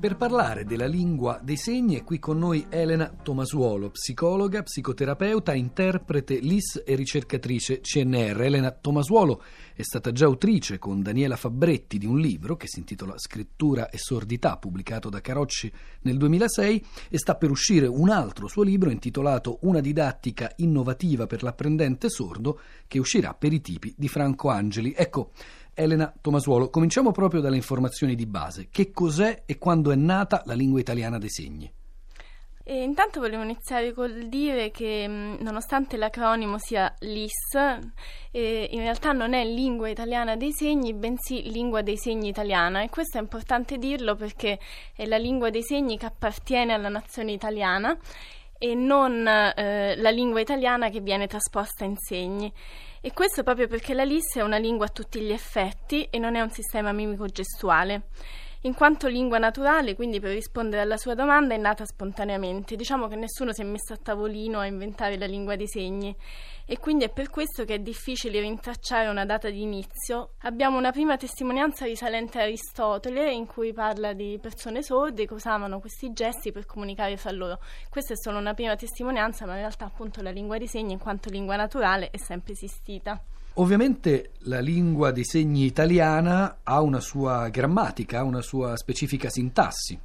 Per parlare della lingua dei segni è qui con noi Elena Tomasuolo, psicologa, psicoterapeuta, interprete, LIS e ricercatrice CNR. Elena Tomasuolo è stata già autrice con Daniela Fabretti di un libro che si intitola Scrittura e sordità, pubblicato da Carocci nel 2006 e sta per uscire un altro suo libro intitolato Una didattica innovativa per l'apprendente sordo che uscirà per i tipi di Franco Angeli. Ecco, Elena Tomasuolo, cominciamo proprio dalle informazioni di base. Che cos'è e quando è nata la lingua italiana dei segni? E intanto volevo iniziare col dire che nonostante l'acronimo sia LIS, eh, in realtà non è lingua italiana dei segni, bensì lingua dei segni italiana e questo è importante dirlo perché è la lingua dei segni che appartiene alla nazione italiana e non eh, la lingua italiana che viene trasposta in segni. E questo proprio perché la LIS è una lingua a tutti gli effetti e non è un sistema mimico-gestuale in quanto lingua naturale, quindi per rispondere alla sua domanda è nata spontaneamente. Diciamo che nessuno si è messo a tavolino a inventare la lingua dei segni e quindi è per questo che è difficile rintracciare una data di inizio. Abbiamo una prima testimonianza risalente a Aristotele in cui parla di persone sorde che usavano questi gesti per comunicare fra loro. Questa è solo una prima testimonianza, ma in realtà appunto la lingua dei segni in quanto lingua naturale è sempre esistita. Ovviamente la lingua dei segni italiana ha una sua grammatica, una sua specifica sintassi.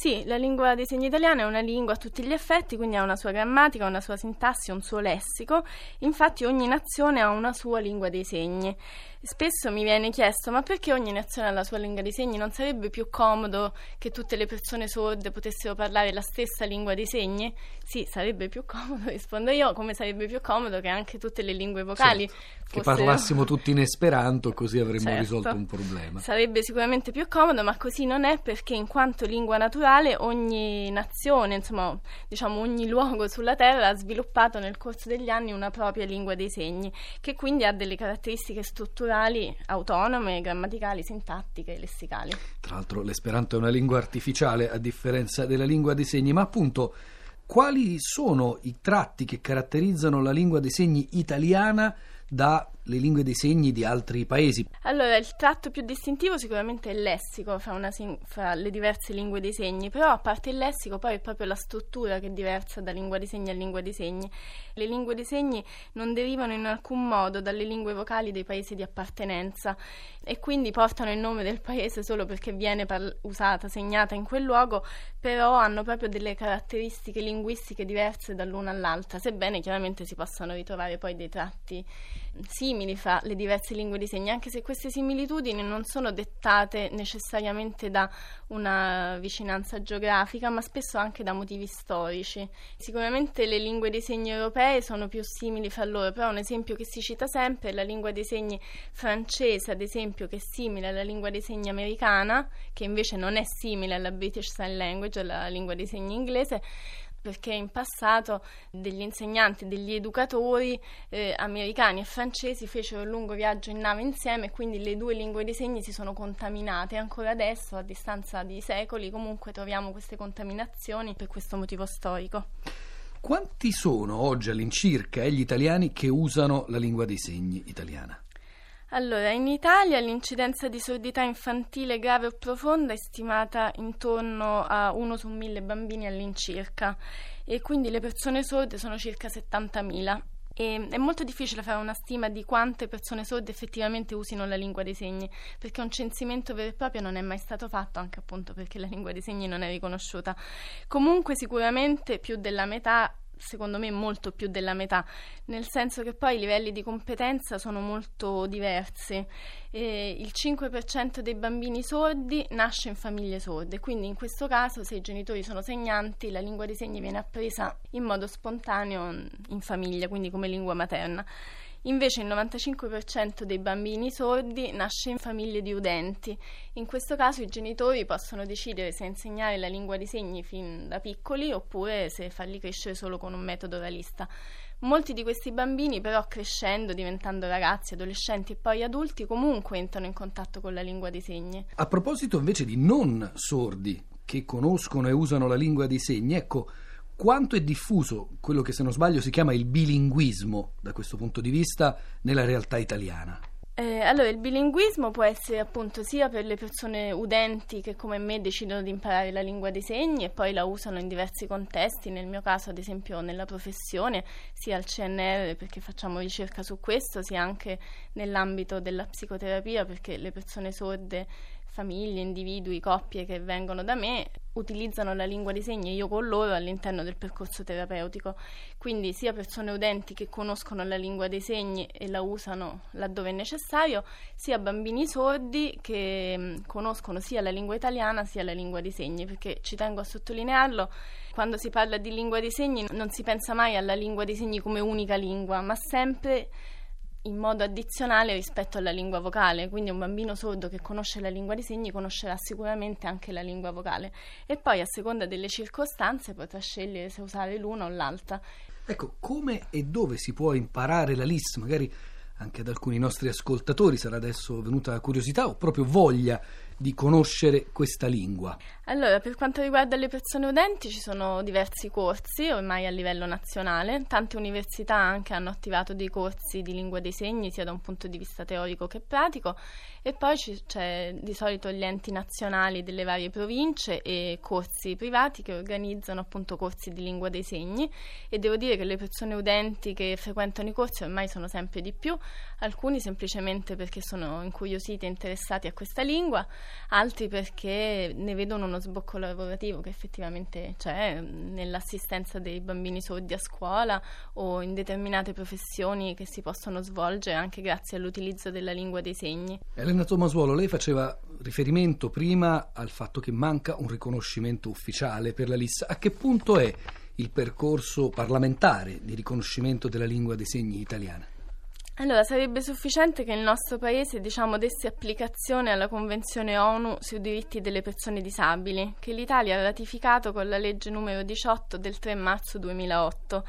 Sì, la lingua dei segni italiana è una lingua a tutti gli effetti, quindi ha una sua grammatica, una sua sintassi, un suo lessico. Infatti ogni nazione ha una sua lingua dei segni. Spesso mi viene chiesto, ma perché ogni nazione ha la sua lingua dei segni? Non sarebbe più comodo che tutte le persone sorde potessero parlare la stessa lingua dei segni? Sì, sarebbe più comodo, rispondo io, come sarebbe più comodo che anche tutte le lingue vocali certo, fossero... Che parlassimo tutti in esperanto, così avremmo certo, risolto un problema. Sarebbe sicuramente più comodo, ma così non è perché in quanto lingua naturale ogni nazione, insomma, diciamo ogni luogo sulla Terra ha sviluppato nel corso degli anni una propria lingua dei segni, che quindi ha delle caratteristiche strutturali autonome, grammaticali, sintattiche e lessicali. Tra l'altro l'esperanto è una lingua artificiale a differenza della lingua dei segni, ma appunto quali sono i tratti che caratterizzano la lingua dei segni italiana da le lingue dei segni di altri paesi? Allora, il tratto più distintivo sicuramente è il lessico fra, una, fra, le diverse lingue dei segni, però a parte il lessico poi è proprio la struttura che è diversa da lingua dei segni a lingua dei segni. Le lingue dei segni non derivano in alcun modo dalle lingue vocali dei paesi di appartenenza e quindi portano il nome del paese solo perché viene par- usata, segnata in quel luogo, però hanno proprio delle caratteristiche linguistiche diverse dall'una all'altra, sebbene chiaramente si possano ritrovare poi dei tratti simili fra le diverse lingue di segni, anche se queste similitudini non sono dettate necessariamente da una vicinanza geografica, ma spesso anche da motivi storici. Sicuramente le lingue dei segni europee sono più simili fra loro, però un esempio che si cita sempre è la lingua dei segni francese, ad esempio, che è simile alla lingua dei segni americana, che invece non è simile alla British Sign Language, alla lingua dei segni inglese perché in passato degli insegnanti, degli educatori eh, americani e francesi fecero un lungo viaggio in nave insieme e quindi le due lingue dei segni si sono contaminate. Ancora adesso, a distanza di secoli, comunque troviamo queste contaminazioni per questo motivo storico. Quanti sono oggi all'incirca gli italiani che usano la lingua dei segni italiana? Allora, in Italia l'incidenza di sordità infantile grave o profonda è stimata intorno a 1 su 1000 bambini all'incirca e quindi le persone sorde sono circa 70.000. E è molto difficile fare una stima di quante persone sorde effettivamente usino la lingua dei segni, perché un censimento vero e proprio non è mai stato fatto, anche appunto perché la lingua dei segni non è riconosciuta. Comunque sicuramente più della metà secondo me molto più della metà, nel senso che poi i livelli di competenza sono molto diversi. E il 5% dei bambini sordi nasce in famiglie sorde, quindi in questo caso se i genitori sono segnanti la lingua dei segni viene appresa in modo spontaneo in famiglia, quindi come lingua materna. Invece il 95% dei bambini sordi nasce in famiglie di udenti. In questo caso i genitori possono decidere se insegnare la lingua dei segni fin da piccoli oppure se farli crescere solo con un metodo oralista. Molti di questi bambini però crescendo, diventando ragazzi, adolescenti e poi adulti comunque entrano in contatto con la lingua dei segni. A proposito invece di non sordi che conoscono e usano la lingua dei segni, ecco quanto è diffuso quello che se non sbaglio si chiama il bilinguismo da questo punto di vista nella realtà italiana? Eh, allora, il bilinguismo può essere appunto sia per le persone udenti che come me decidono di imparare la lingua dei segni e poi la usano in diversi contesti, nel mio caso ad esempio nella professione, sia al CNR perché facciamo ricerca su questo, sia anche nell'ambito della psicoterapia perché le persone sorde famiglie, individui, coppie che vengono da me utilizzano la lingua dei segni e io con loro all'interno del percorso terapeutico. Quindi sia persone udenti che conoscono la lingua dei segni e la usano laddove è necessario, sia bambini sordi che mm, conoscono sia la lingua italiana sia la lingua dei segni, perché ci tengo a sottolinearlo, quando si parla di lingua dei segni non si pensa mai alla lingua dei segni come unica lingua, ma sempre in modo addizionale rispetto alla lingua vocale, quindi un bambino sordo che conosce la lingua dei segni conoscerà sicuramente anche la lingua vocale e poi a seconda delle circostanze potrà scegliere se usare l'una o l'altra. Ecco, come e dove si può imparare la LIS? Magari anche ad alcuni nostri ascoltatori sarà adesso venuta curiosità o proprio voglia di conoscere questa lingua? Allora, per quanto riguarda le persone udenti ci sono diversi corsi ormai a livello nazionale, tante università anche hanno attivato dei corsi di lingua dei segni sia da un punto di vista teorico che pratico. E poi c'è di solito gli enti nazionali delle varie province e corsi privati che organizzano appunto corsi di lingua dei segni. E devo dire che le persone udenti che frequentano i corsi ormai sono sempre di più, alcuni semplicemente perché sono incuriositi e interessati a questa lingua, altri perché ne vedono uno sbocco lavorativo che effettivamente c'è nell'assistenza dei bambini sordi a scuola o in determinate professioni che si possono svolgere anche grazie all'utilizzo della lingua dei segni. Elena Tomasuolo, lei faceva riferimento prima al fatto che manca un riconoscimento ufficiale per la LIS. A che punto è il percorso parlamentare di riconoscimento della lingua dei segni italiana? Allora, sarebbe sufficiente che il nostro paese, diciamo, desse applicazione alla Convenzione ONU sui diritti delle persone disabili, che l'Italia ha ratificato con la legge numero 18 del 3 marzo 2008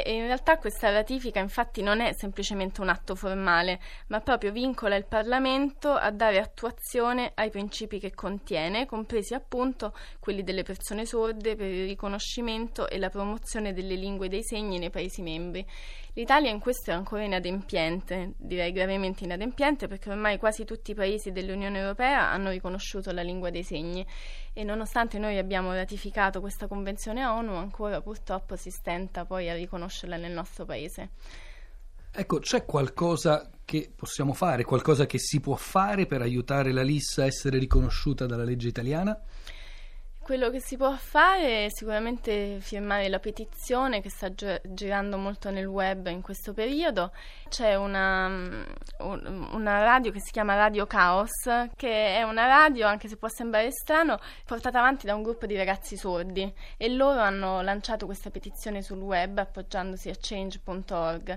e, in realtà questa ratifica infatti non è semplicemente un atto formale, ma proprio vincola il Parlamento a dare attuazione ai principi che contiene, compresi appunto quelli delle persone sorde per il riconoscimento e la promozione delle lingue dei segni nei Paesi membri. L'Italia in questo è ancora inadempiente, direi gravemente inadempiente, perché ormai quasi tutti i paesi dell'Unione Europea hanno riconosciuto la lingua dei segni e nonostante noi abbiamo ratificato questa convenzione ONU, ancora purtroppo si stenta poi a riconoscerla nel nostro paese. Ecco, c'è qualcosa che possiamo fare, qualcosa che si può fare per aiutare la LIS a essere riconosciuta dalla legge italiana? Quello che si può fare è sicuramente firmare la petizione che sta girando molto nel web in questo periodo. C'è una, una, radio che si chiama Radio Chaos, che è una radio, anche se può sembrare strano, portata avanti da un gruppo di ragazzi sordi e loro hanno lanciato questa petizione sul web appoggiandosi a change.org.